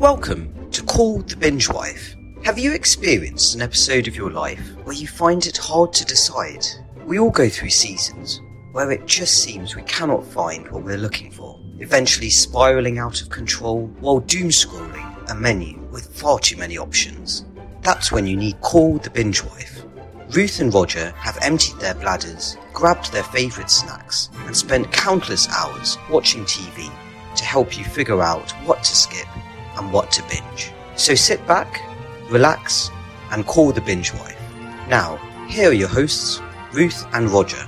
Welcome to Call the Binge Wife. Have you experienced an episode of your life where you find it hard to decide? We all go through seasons where it just seems we cannot find what we're looking for, eventually spiraling out of control while doom scrolling a menu with far too many options. That's when you need Call the Binge Wife. Ruth and Roger have emptied their bladders, grabbed their favourite snacks, and spent countless hours watching TV to help you figure out what to skip and what to binge. So sit back, relax, and call the binge wife. Now, here are your hosts, Ruth and Roger.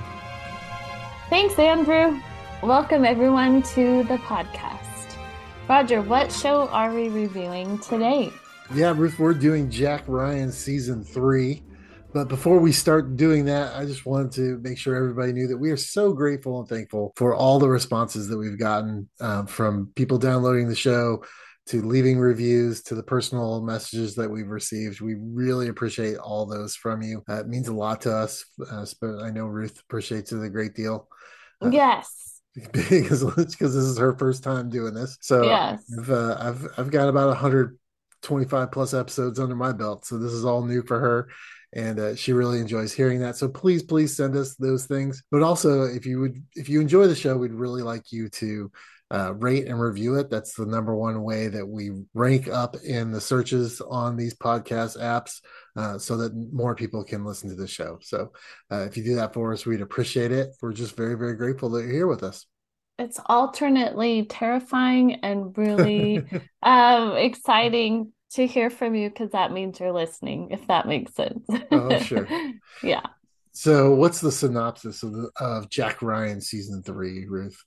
Thanks, Andrew. Welcome, everyone, to the podcast. Roger, what show are we reviewing today? Yeah, Ruth, we're doing Jack Ryan season three. But before we start doing that, I just wanted to make sure everybody knew that we are so grateful and thankful for all the responses that we've gotten um, from people downloading the show, to leaving reviews to the personal messages that we've received. We really appreciate all those from you. Uh, it means a lot to us. Uh, but I know Ruth appreciates it a great deal. Uh, yes. Because because this is her first time doing this, so yes. I've, uh, I've I've got about 125 plus episodes under my belt, so this is all new for her and uh, she really enjoys hearing that so please please send us those things but also if you would if you enjoy the show we'd really like you to uh, rate and review it. That's the number one way that we rank up in the searches on these podcast apps uh, so that more people can listen to the show. So uh, if you do that for us, we'd appreciate it. We're just very, very grateful that you're here with us. It's alternately terrifying and really um, exciting to hear from you because that means you're listening, if that makes sense. oh, sure. yeah. So, what's the synopsis of, the, of Jack Ryan season three, Ruth?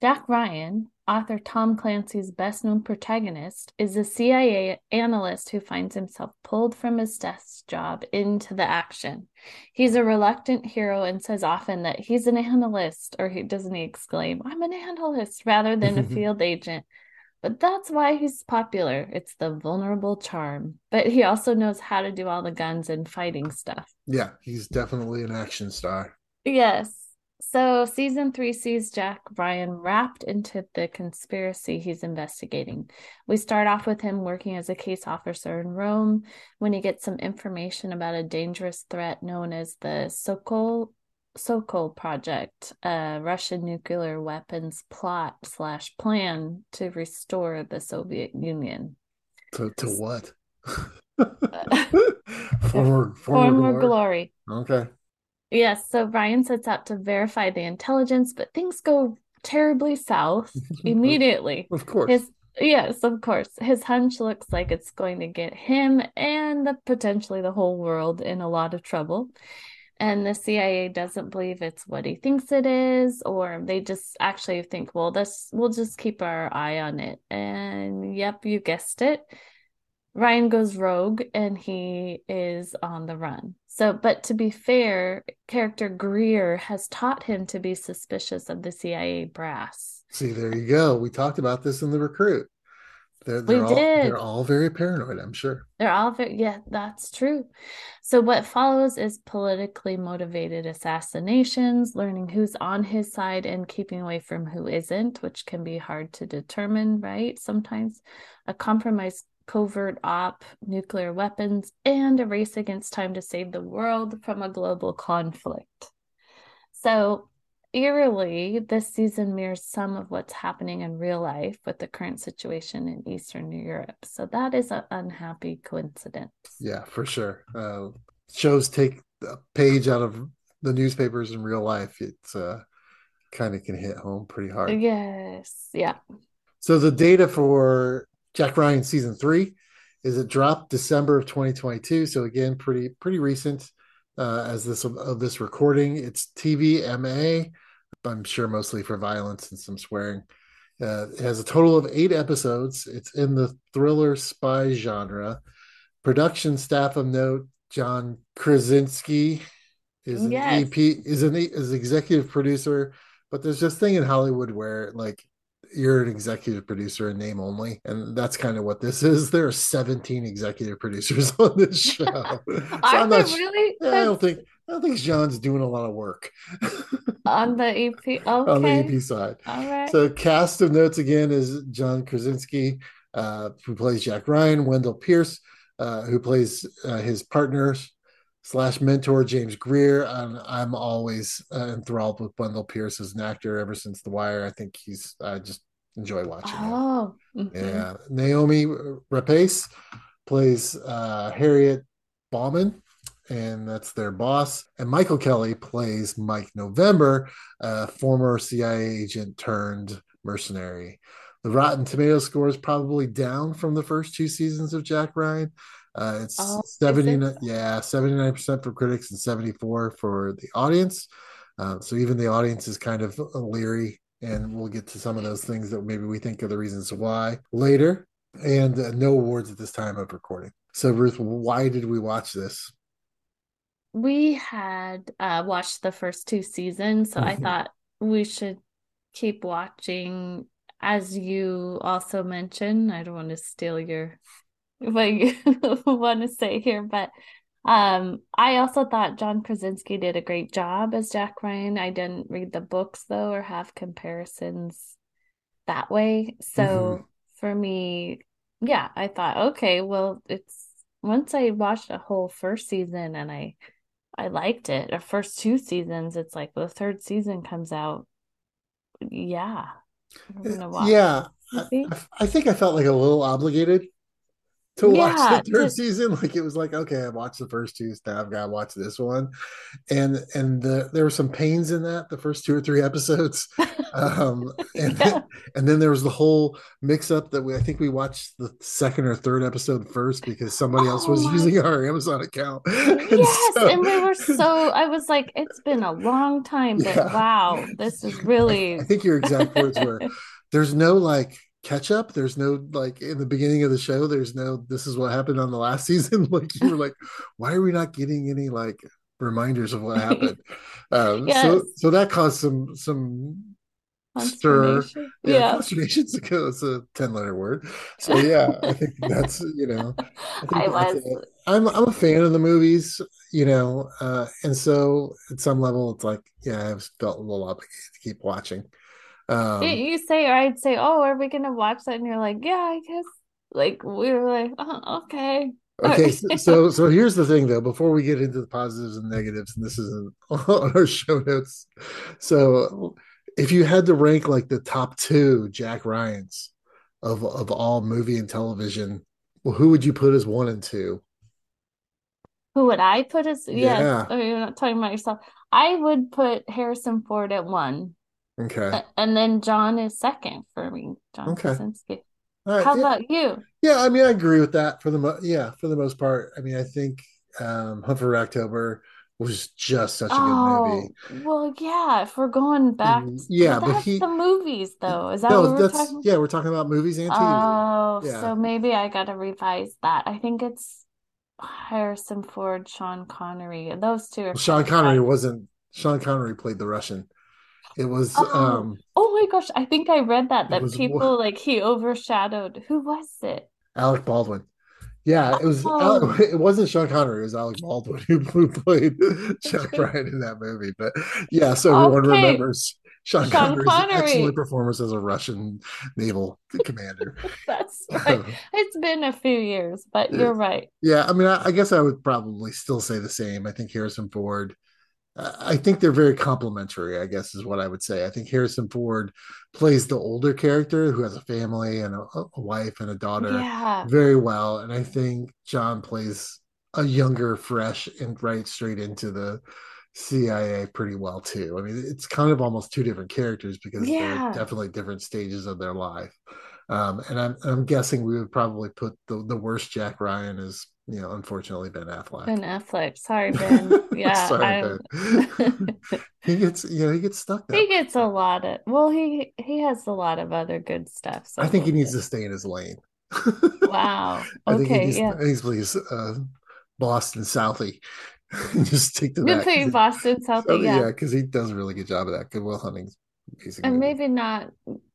Jack Ryan, author Tom Clancy's best known protagonist, is a CIA analyst who finds himself pulled from his desk job into the action. He's a reluctant hero and says often that he's an analyst, or he doesn't he exclaim, I'm an analyst, rather than a field agent. But that's why he's popular. It's the vulnerable charm. But he also knows how to do all the guns and fighting stuff. Yeah, he's definitely an action star. Yes. So, season three sees Jack Ryan wrapped into the conspiracy he's investigating. We start off with him working as a case officer in Rome when he gets some information about a dangerous threat known as the Sokol Sokol project, a Russian nuclear weapons plot slash plan to restore the Soviet Union. To to what? former, former, former glory. glory. Okay. Yes, so Ryan sets out to verify the intelligence, but things go terribly south immediately. of course. His yes, of course. His hunch looks like it's going to get him and the, potentially the whole world in a lot of trouble. And the CIA doesn't believe it's what he thinks it is, or they just actually think, well, this we'll just keep our eye on it. And yep, you guessed it. Ryan goes rogue and he is on the run. So, but to be fair, character Greer has taught him to be suspicious of the CIA brass. See, there you go. We talked about this in the recruit. They're, they're we all, did. They're all very paranoid, I'm sure. They're all very, yeah, that's true. So, what follows is politically motivated assassinations, learning who's on his side and keeping away from who isn't, which can be hard to determine, right? Sometimes a compromise covert op, nuclear weapons, and a race against time to save the world from a global conflict. So, eerily, this season mirrors some of what's happening in real life with the current situation in Eastern Europe. So, that is an unhappy coincidence. Yeah, for sure. Uh, shows take a page out of the newspapers in real life. It's uh, kind of can hit home pretty hard. Yes. Yeah. So, the data for Jack Ryan season three is it dropped December of 2022. So again, pretty pretty recent uh, as this of this recording. It's TVMA. I'm sure mostly for violence and some swearing. Uh, it has a total of eight episodes. It's in the thriller spy genre. Production staff of note: John Krasinski is an yes. EP is an is executive producer. But there's this thing in Hollywood where like you're an executive producer in name only and that's kind of what this is. There are 17 executive producers on this show. So i'm not really? yeah, i don't think i don't think john's doing a lot of work. On the ep okay. on the ep side. All right. So cast of notes again is john krasinski uh, who plays Jack Ryan, Wendell Pierce, uh, who plays uh, his partners slash mentor James Greer. And I'm always uh, enthralled with Wendell Pierce as an actor ever since The Wire. I think he's I just enjoy watching. Oh. Mm-hmm. yeah. Naomi Rapace plays uh, Harriet Baumann. And that's their boss. And Michael Kelly plays Mike November, a former CIA agent turned mercenary. The Rotten Tomato score is probably down from the first two seasons of Jack Ryan. Uh, it's oh, 79, yeah, 79% for critics and 74 for the audience. Uh, so even the audience is kind of leery, and we'll get to some of those things that maybe we think are the reasons why later. And uh, no awards at this time of recording. So, Ruth, why did we watch this? We had uh, watched the first two seasons, so mm-hmm. I thought we should keep watching. As you also mentioned, I don't want to steal your what you want to say here, but um, I also thought John Krasinski did a great job as Jack Ryan. I didn't read the books though or have comparisons that way. So mm-hmm. for me, yeah, I thought, okay, well, it's once I watched a whole first season and I I liked it. The first two seasons, it's like the third season comes out. Yeah. Yeah. I, I think I felt like a little obligated to watch yeah, the third to... season. Like it was like, okay, I watched the first two, now I've got to watch this one. And and the, there were some pains in that, the first two or three episodes. Um and yeah. then, and then there was the whole mix up that we I think we watched the second or third episode first because somebody oh, else was my... using our Amazon account. And yes, so... and we were so I was like, it's been a long time, but yeah. wow, this is really I, I think your exact words were there's no like catch up. There's no like in the beginning of the show. There's no this is what happened on the last season. like you were like, why are we not getting any like reminders of what happened? Um, yes. So so that caused some some stir. Yeah, yeah. consternation's a, it's a ten letter word. So yeah, I think that's you know. I, I was. I'm I'm a fan of the movies, you know, uh, and so at some level, it's like yeah, I've felt a little obligated to keep watching. Um, you say, or I'd say, "Oh, are we gonna watch that?" And you're like, "Yeah, I guess." Like we were like, oh, "Okay." Okay, so so here's the thing though. Before we get into the positives and negatives, and this isn't on our show notes. So, if you had to rank like the top two Jack Ryan's of of all movie and television, well, who would you put as one and two? Who would I put as? Yeah, yeah. Oh, you're not talking about yourself. I would put Harrison Ford at one. Okay. And then John is second for me, John okay. Krasinski. Right. How yeah. about you? Yeah, I mean, I agree with that for the mo- yeah for the most part. I mean, I think um, Hunt for October was just such a oh, good movie. Well, yeah, if we're going back, mm, yeah, but he the movies though. Is that no, what we're talking? Yeah, we're talking about movies and TV. Oh, yeah. so maybe I got to revise that. I think it's Harrison Ford, Sean Connery. Those two. Are well, Sean Connery wasn't. Sean Connery played the Russian. It was oh, um Oh my gosh, I think I read that that people like he overshadowed. Who was it? Alec Baldwin. Yeah, it was. Oh. It wasn't Sean Connery. It was Alec Baldwin who, who played Jack Ryan in that movie. But yeah, so everyone remembers Sean, Sean Connery's Connery. excellent performance as a Russian naval commander. That's right. it's been a few years, but you're right. Yeah, I mean, I, I guess I would probably still say the same. I think Harrison Ford I think they're very complementary, I guess is what I would say. I think Harrison Ford plays the older character who has a family and a, a wife and a daughter yeah. very well. And I think John plays a younger, fresh, and right straight into the CIA pretty well too. I mean, it's kind of almost two different characters because yeah. they're definitely different stages of their life. Um, and I'm, I'm guessing we would probably put the, the worst Jack Ryan as know, unfortunately, Ben Affleck. Ben Affleck. Sorry, Ben. Yeah, Sorry, Ben. he gets, you know, he gets stuck. He gets a lot of. Well, he he has a lot of other good stuff. So I think he needs to stay in his lane. wow. Okay. He's, yeah. He's please uh, Boston Southie. Just take. Good Boston Southie. yeah, because yeah, he does a really good job of that. Good Will Hunting's and maybe not.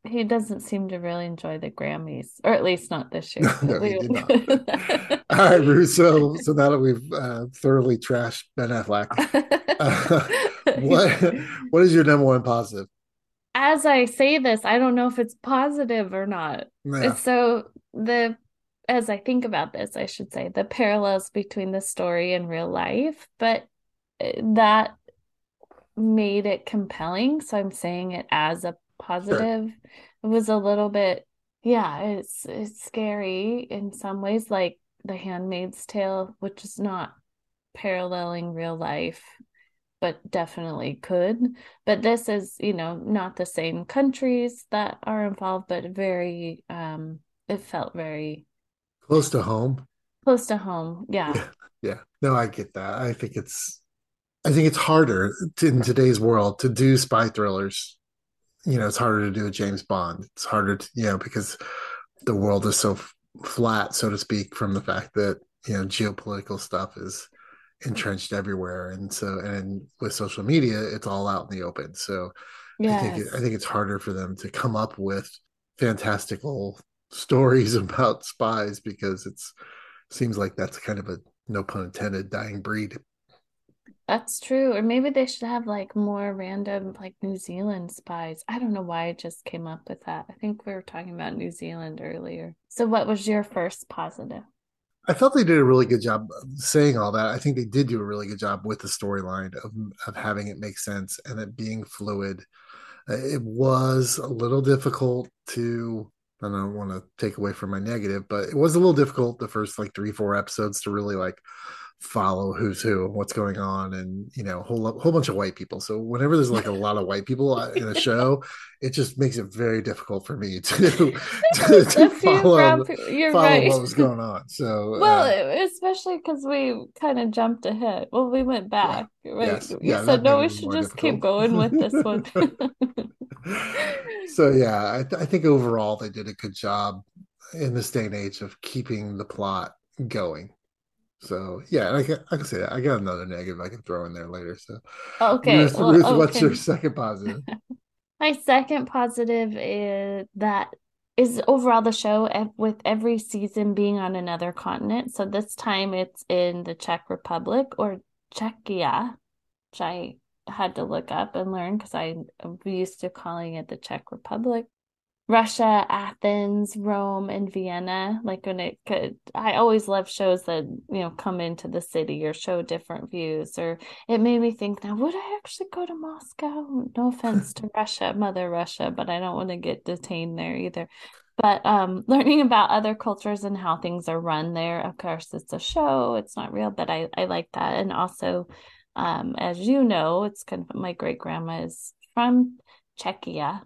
He doesn't seem to really enjoy the Grammys, or at least not this year. no, he did not. All right, Ruth. So, now that we've uh, thoroughly trashed Ben Affleck, uh, what what is your number one positive? As I say this, I don't know if it's positive or not. Yeah. So the as I think about this, I should say the parallels between the story and real life, but eh, that made it compelling. So I'm saying it as a positive. Sure. It was a little bit, yeah, it's it's scary in some ways, like The Handmaid's Tale, which is not paralleling real life, but definitely could. But this is, you know, not the same countries that are involved, but very um it felt very close to home. Close to home. Yeah. yeah. Yeah. No, I get that. I think it's I think it's harder to, in today's world to do spy thrillers. You know, it's harder to do a James Bond. It's harder to, you know, because the world is so f- flat, so to speak, from the fact that, you know, geopolitical stuff is entrenched everywhere. And so, and with social media, it's all out in the open. So yes. I think, I think it's harder for them to come up with fantastical stories about spies because it's seems like that's kind of a no pun intended dying breed that's true or maybe they should have like more random like new zealand spies. I don't know why i just came up with that. I think we were talking about new zealand earlier. So what was your first positive? I felt they did a really good job saying all that. I think they did do a really good job with the storyline of, of having it make sense and it being fluid. Uh, it was a little difficult to I don't want to take away from my negative, but it was a little difficult the first like three, four episodes to really like follow who's who, what's going on, and you know, whole whole bunch of white people. So whenever there's like a lot of white people in a show, it just makes it very difficult for me to to, to follow, You're follow right. what was going on. So well, uh, especially because we kind of jumped ahead. Well, we went back. Yeah. Right? Yes. You yeah, said no, we should just difficult. keep going with this one. so yeah, I, th- I think overall they did a good job in this day and age of keeping the plot going. So yeah, I can, I can say that. I got another negative I can throw in there later. So okay, Ruth, well, Ruth okay. what's your second positive? My second positive is that is overall the show with every season being on another continent. So this time it's in the Czech Republic or Czechia, which I had to look up and learn because I'm used to calling it the Czech Republic. Russia, Athens, Rome, and Vienna. Like when it could, I always love shows that, you know, come into the city or show different views. Or it made me think, now, would I actually go to Moscow? No offense to Russia, Mother Russia, but I don't want to get detained there either. But um, learning about other cultures and how things are run there, of course, it's a show, it's not real, but I, I like that. And also, um, as you know, it's kind of my great grandma is from Czechia.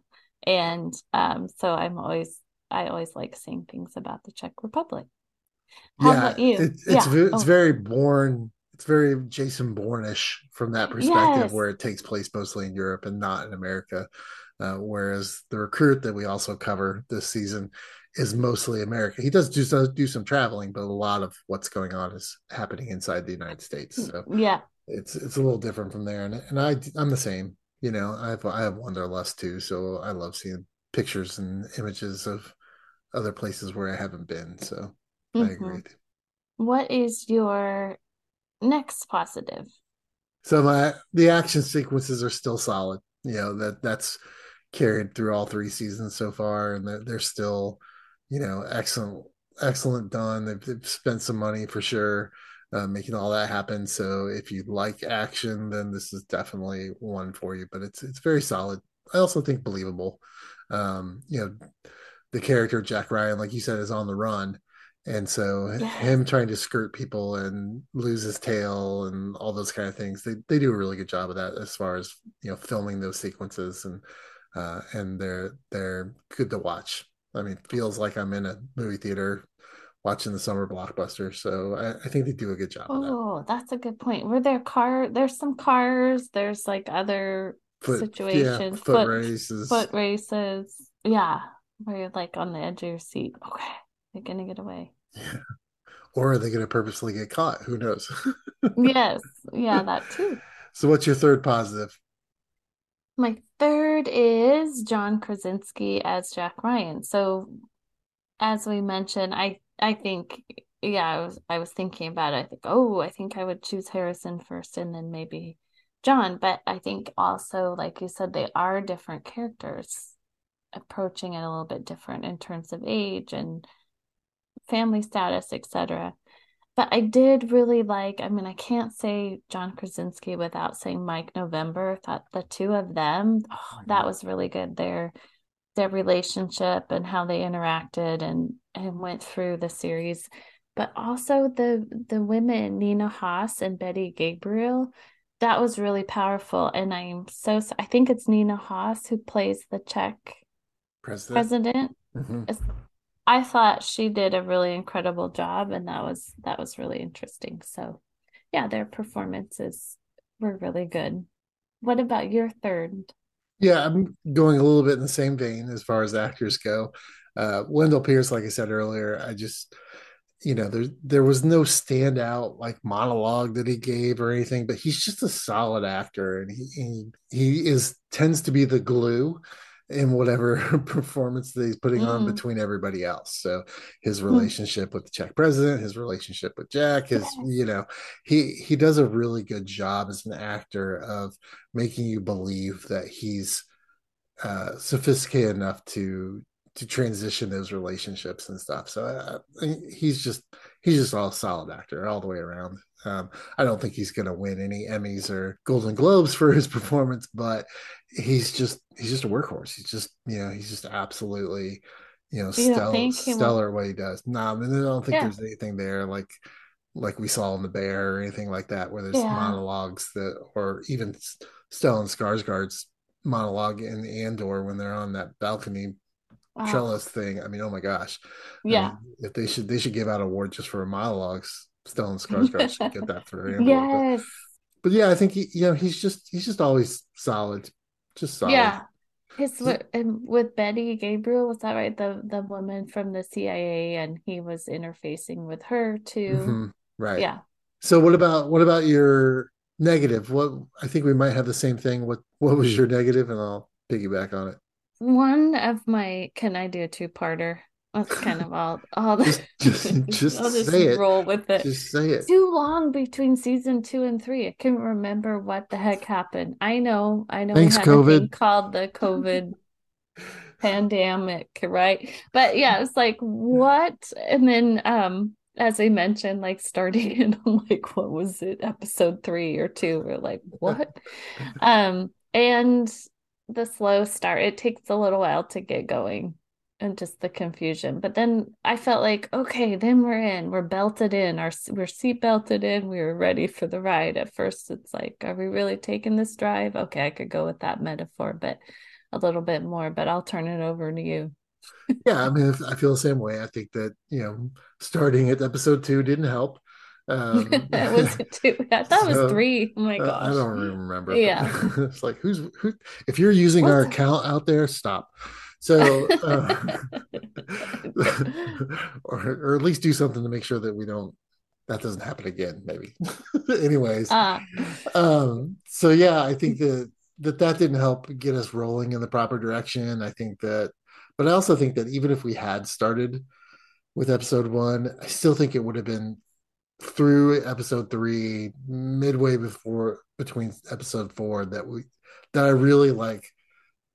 And um, so I'm always, I always like seeing things about the Czech Republic. How yeah, about you? It, it's, yeah. it's oh. very Bourne. It's very Jason Bournish from that perspective, yes. where it takes place mostly in Europe and not in America. Uh, whereas the recruit that we also cover this season is mostly America. He does do some, do some traveling, but a lot of what's going on is happening inside the United States. So yeah, it's it's a little different from there. And and I I'm the same. You know, I have I have wanderlust too, so I love seeing pictures and images of other places where I haven't been. So mm-hmm. I agree. What is your next positive? So my the action sequences are still solid. You know that that's carried through all three seasons so far, and they're, they're still, you know, excellent, excellent done. They've, they've spent some money for sure uh, making all that happen. So if you like action, then this is definitely one for you. But it's it's very solid. I also think believable. Um, you know, the character Jack Ryan, like you said, is on the run. And so yes. him trying to skirt people and lose his tail and all those kind of things, they, they do a really good job of that as far as you know filming those sequences and uh, and they're they're good to watch. I mean, feels like I'm in a movie theater watching the summer blockbuster. So I, I think they do a good job. Oh, that. that's a good point. Were there car? There's some cars. There's like other foot, situations. Yeah, foot, foot, races. Foot races. Yeah, where you're like on the edge of your seat. Okay, they're gonna get away. Yeah. Or are they going to purposely get caught? Who knows? yes. Yeah, that too. So, what's your third positive? My third is John Krasinski as Jack Ryan. So, as we mentioned, I I think yeah, I was I was thinking about it. I think, oh, I think I would choose Harrison first and then maybe John. But I think also, like you said, they are different characters approaching it a little bit different in terms of age and family status, etc. But I did really like, I mean, I can't say John Krasinski without saying Mike November. Thought the two of them, oh, that was really good. Their their relationship and how they interacted and and went through the series. But also the the women, Nina Hoss and Betty Gabriel, that was really powerful. And I'm so I think it's Nina Hoss who plays the Czech president. president. Mm-hmm. I thought she did a really incredible job, and that was that was really interesting. So, yeah, their performances were really good. What about your third? Yeah, I'm going a little bit in the same vein as far as actors go. Uh, Wendell Pierce, like I said earlier, I just you know there there was no standout like monologue that he gave or anything but he's just a solid actor and he he, he is tends to be the glue in whatever performance that he's putting mm. on between everybody else. So his mm. relationship mm. with the Czech president, his relationship with Jack, his you know, he he does a really good job as an actor of making you believe that he's uh, sophisticated enough to to transition those relationships and stuff. So uh, he's just he's just all solid actor all the way around. Um, I don't think he's going to win any Emmys or Golden Globes for his performance, but he's just he's just a workhorse. He's just you know he's just absolutely you know you stellar, stellar what he does. No, nah, I, mean, I don't think yeah. there's anything there like like we saw in the Bear or anything like that where there's yeah. monologues that or even Stellan Skarsgård's monologue in Andor when they're on that balcony wow. trellis thing. I mean, oh my gosh. Yeah. if they should they should give out awards just for monologues. Stellan Skarsgård should get that for Andor. Yes. But, but, yeah, I think he you know he's just he's just always solid. Just solid. Yeah. His and with Betty Gabriel, was that right? The the woman from the CIA and he was interfacing with her too. Mm-hmm. Right. Yeah. So what about what about your negative? What I think we might have the same thing. What what was your negative? negative and I'll piggyback on it. One of my can I do a two parter? That's kind of all. all the, just just, just, I'll just say roll it. with it. Just say it. Too long between season two and three. I can't remember what the heck happened. I know. I know. Thanks, COVID. called the COVID pandemic, right? But yeah, it's like what? And then, um, as I mentioned, like starting in like what was it, episode three or two? We're like, what? um, and the slow start. It takes a little while to get going and just the confusion. But then I felt like, okay, then we're in, we're belted in, our we're seat belted in, we were ready for the ride. At first, it's like, are we really taking this drive? Okay, I could go with that metaphor, but a little bit more. But I'll turn it over to you. yeah, I mean, I feel the same way. I think that you know, starting at episode two didn't help. Um, was it two? I thought so, was three. Oh my gosh. I don't remember. Yeah. it's like who's who if you're using What's our account out there, stop. So uh, or, or at least do something to make sure that we don't that doesn't happen again, maybe. Anyways. Uh. Um, so yeah, I think that that that didn't help get us rolling in the proper direction. I think that but I also think that even if we had started with episode one, I still think it would have been through episode three, midway before between episode four, that we that I really like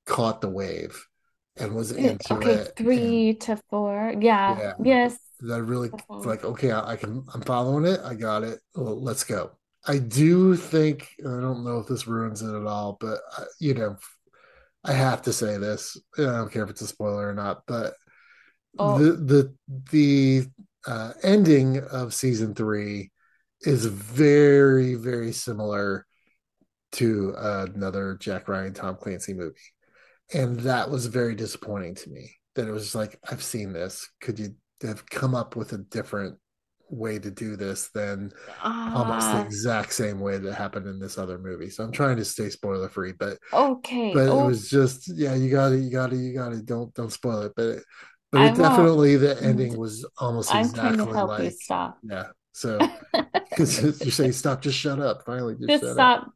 caught the wave and was into okay, it. Three and, to four, yeah, yeah. yes. That I really like. Okay, I, I, can. I'm following it. I got it. Well, let's go. I do think I don't know if this ruins it at all, but uh, you know, I have to say this. I don't care if it's a spoiler or not, but oh. the the the uh, ending of season three is very, very similar to uh, another Jack Ryan Tom Clancy movie. And that was very disappointing to me. That it was like, I've seen this. Could you have come up with a different way to do this than uh, almost the ah. exact same way that happened in this other movie. So I'm trying to stay spoiler free, but okay. But oh. it was just yeah, you got it, you got it, you got it. Don't don't spoil it. But but it definitely the ending was almost I'm exactly trying to help like. Yeah. So because you're saying stop, just shut up. Finally, just, just stop. Up.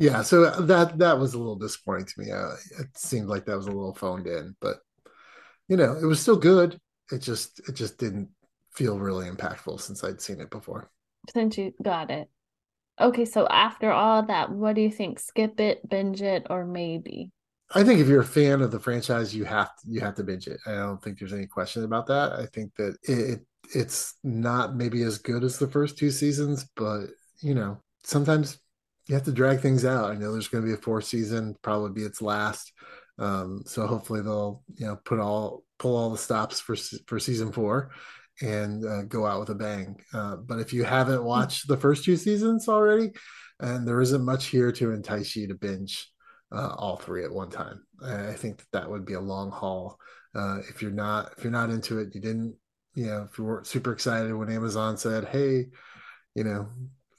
Yeah. So that that was a little disappointing to me. Uh, it seemed like that was a little phoned in, but you know, it was still good. It just it just didn't feel really impactful since I'd seen it before. Since you got it. Okay, so after all that, what do you think? Skip it, binge it, or maybe? I think if you're a fan of the franchise, you have to, you have to binge it. I don't think there's any question about that. I think that it, it it's not maybe as good as the first two seasons, but you know, sometimes you have to drag things out. I know there's going to be a fourth season, probably be its last. Um, so hopefully they'll you know put all pull all the stops for for season four and uh, go out with a bang. Uh, but if you haven't watched the first two seasons already, and there isn't much here to entice you to binge uh, all three at one time, I think that that would be a long haul. Uh, if you're not if you're not into it, you didn't you know if you weren't super excited when Amazon said, "Hey, you know,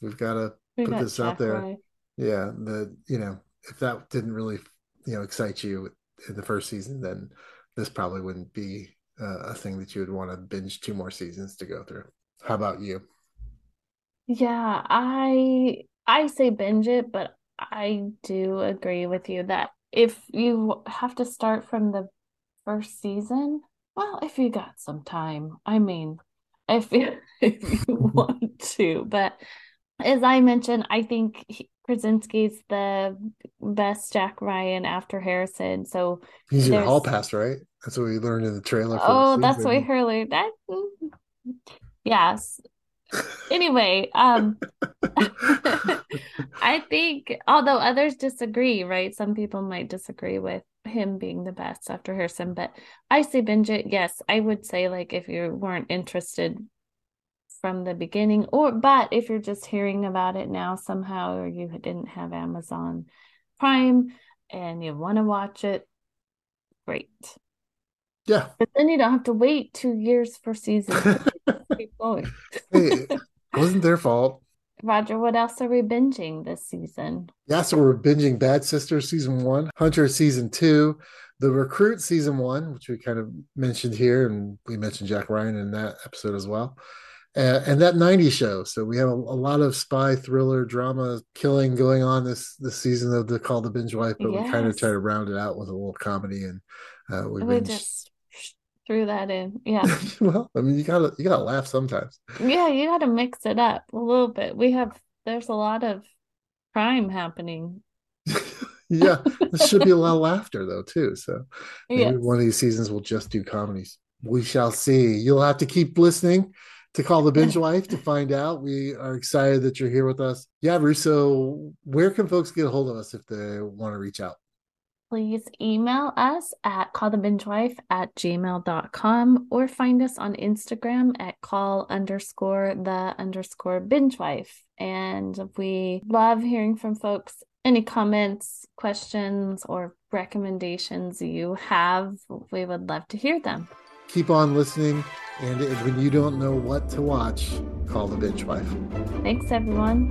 we've got to we put this out there." Yeah, the you know if that didn't really you know excite you in the first season, then this probably wouldn't be uh, a thing that you would want to binge two more seasons to go through. How about you? Yeah, I I say binge it, but I do agree with you that if you have to start from the first season, well, if you got some time, I mean, if you, if you want to, but as I mentioned, I think he, Krasinski's the best Jack Ryan after Harrison. So he's your hall pass, right? That's what we learned in the trailer. oh, the that's what we heard. That yes. anyway, um, I think although others disagree, right? Some people might disagree with him being the best after Harrison, but I say binge it. Yes, I would say like if you weren't interested from the beginning or but if you're just hearing about it now somehow or you didn't have Amazon Prime and you want to watch it great. Yeah. But then you don't have to wait two years for season keep going. Hey, it wasn't their fault. Roger, what else are we binging this season? Yeah, so we're binging Bad Sisters season one, Hunter season two, The Recruit season one, which we kind of mentioned here, and we mentioned Jack Ryan in that episode as well uh, and that 90 show. So we have a, a, lot of spy thriller drama killing going on this this season of the Call the Binge Wife, but yes. we kind of try to round it out with a little comedy and uh, we, we just threw that in. Yeah. well, I mean, you gotta you gotta laugh sometimes. Yeah, you gotta mix it up a little bit. We have there's a lot of crime happening. yeah, there should be a lot of laughter though too. So maybe yes. one of these seasons we'll just do comedies. We shall see. You'll have to keep listening to call the binge wife to find out. We are excited that you're here with us. Yeah, Russo, where can folks get a hold of us if they want to reach out? Please email us at callthebingewife at gmail.com or find us on Instagram at call underscore the underscore bingewife. And we love hearing from folks. Any comments, questions, or recommendations you have, we would love to hear them keep on listening. And when you don't know what to watch, call the binge wife. Thanks, everyone.